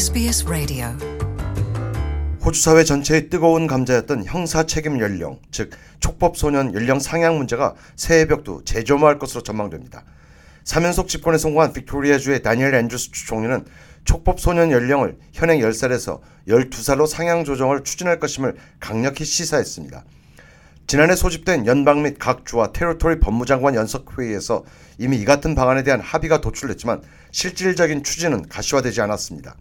SBS Radio. 호주 사회 전체의 뜨거운 감자였던 형사 책임 연령, 즉 촉법 소년 연령 상향 문제가 새해 벽두 재점화할 것으로 전망됩니다. 3연속 집권에 성공한 빅토리아주의 다니엘 앤드루스 총리는 촉법 소년 연령을 현행 10살에서 12살로 상향 조정을 추진할 것임을 강력히 시사했습니다. 지난해 소집된 연방 및 각 주와 territory 법무장관 연석회의에서 이미 이 같은 방안에 대한 합의가 도출됐지만 실질적인 추진은 가시화되지 않았습니다.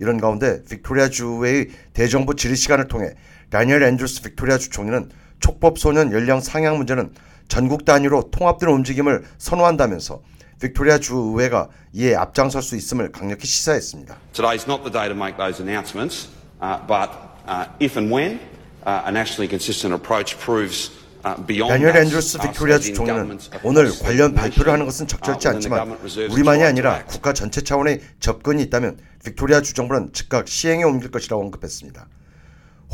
이런 가운데 빅토리아 주의 대정부 질의 시간을 통해 다니엘 앤드루스 빅토리아 주 총리는 촉법 소년 연령 상향 문제는 전국 단위로 통합된 움직임을 선호한다면서 빅토리아 주 의회가 이에 앞장설 수 있음을 강력히 시사했습니다. Today's not the day to make those announcements, uh, but uh, if and when uh, a nationally consistent approach proves uh, beyond 다니엘 앤드루스 빅토리아 as 주 in 총리는 governments 오늘 관련 발표를 하는 것은 적절치 uh, 않지만 우리만이 아니라. 국가 전체 차원의 접근이 있다면 빅토리아 주 정부는 즉각 시행에 옮길 것이라고 언급했습니다.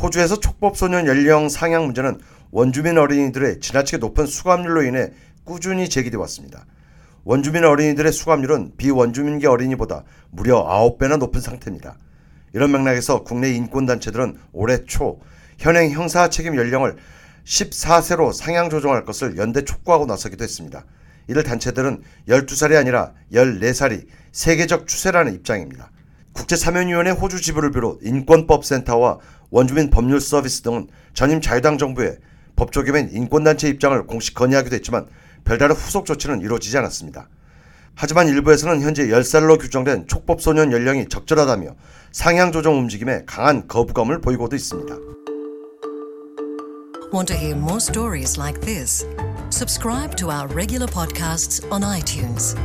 호주에서 촉법 소년 연령 상향 문제는 원주민 어린이들의 지나치게 높은 수감률로 인해 꾸준히 제기돼 왔습니다. 원주민 어린이들의 수감률은 비원주민계 어린이보다 무려 9배나 높은 상태입니다. 이런 맥락에서 국내 인권단체들은 올해 초 현행 형사 책임 연령을 14세로 상향 조정할 것을 연대 촉구하고 나서기도 했습니다. 이들 단체들은 12살이 아니라 14살이 세계적 추세라는 입장입니다. 국제사면위원회 호주 지부를 비롯 인권법센터와 원주민 법률 서비스 등은 전임 자유당 정부의 법조계면 인권단체 입장을 공식 건의하기도 했지만 별다른 후속 조치는 이루어지지 않았습니다. 하지만 일부에서는 현재 10살로 규정된 촉법 소년 연령이 적절하다며 상향 조정 움직임에 강한 거부감을 보이고도 있습니다. Want to hear more stories like this? Subscribe to our regular podcasts on iTunes.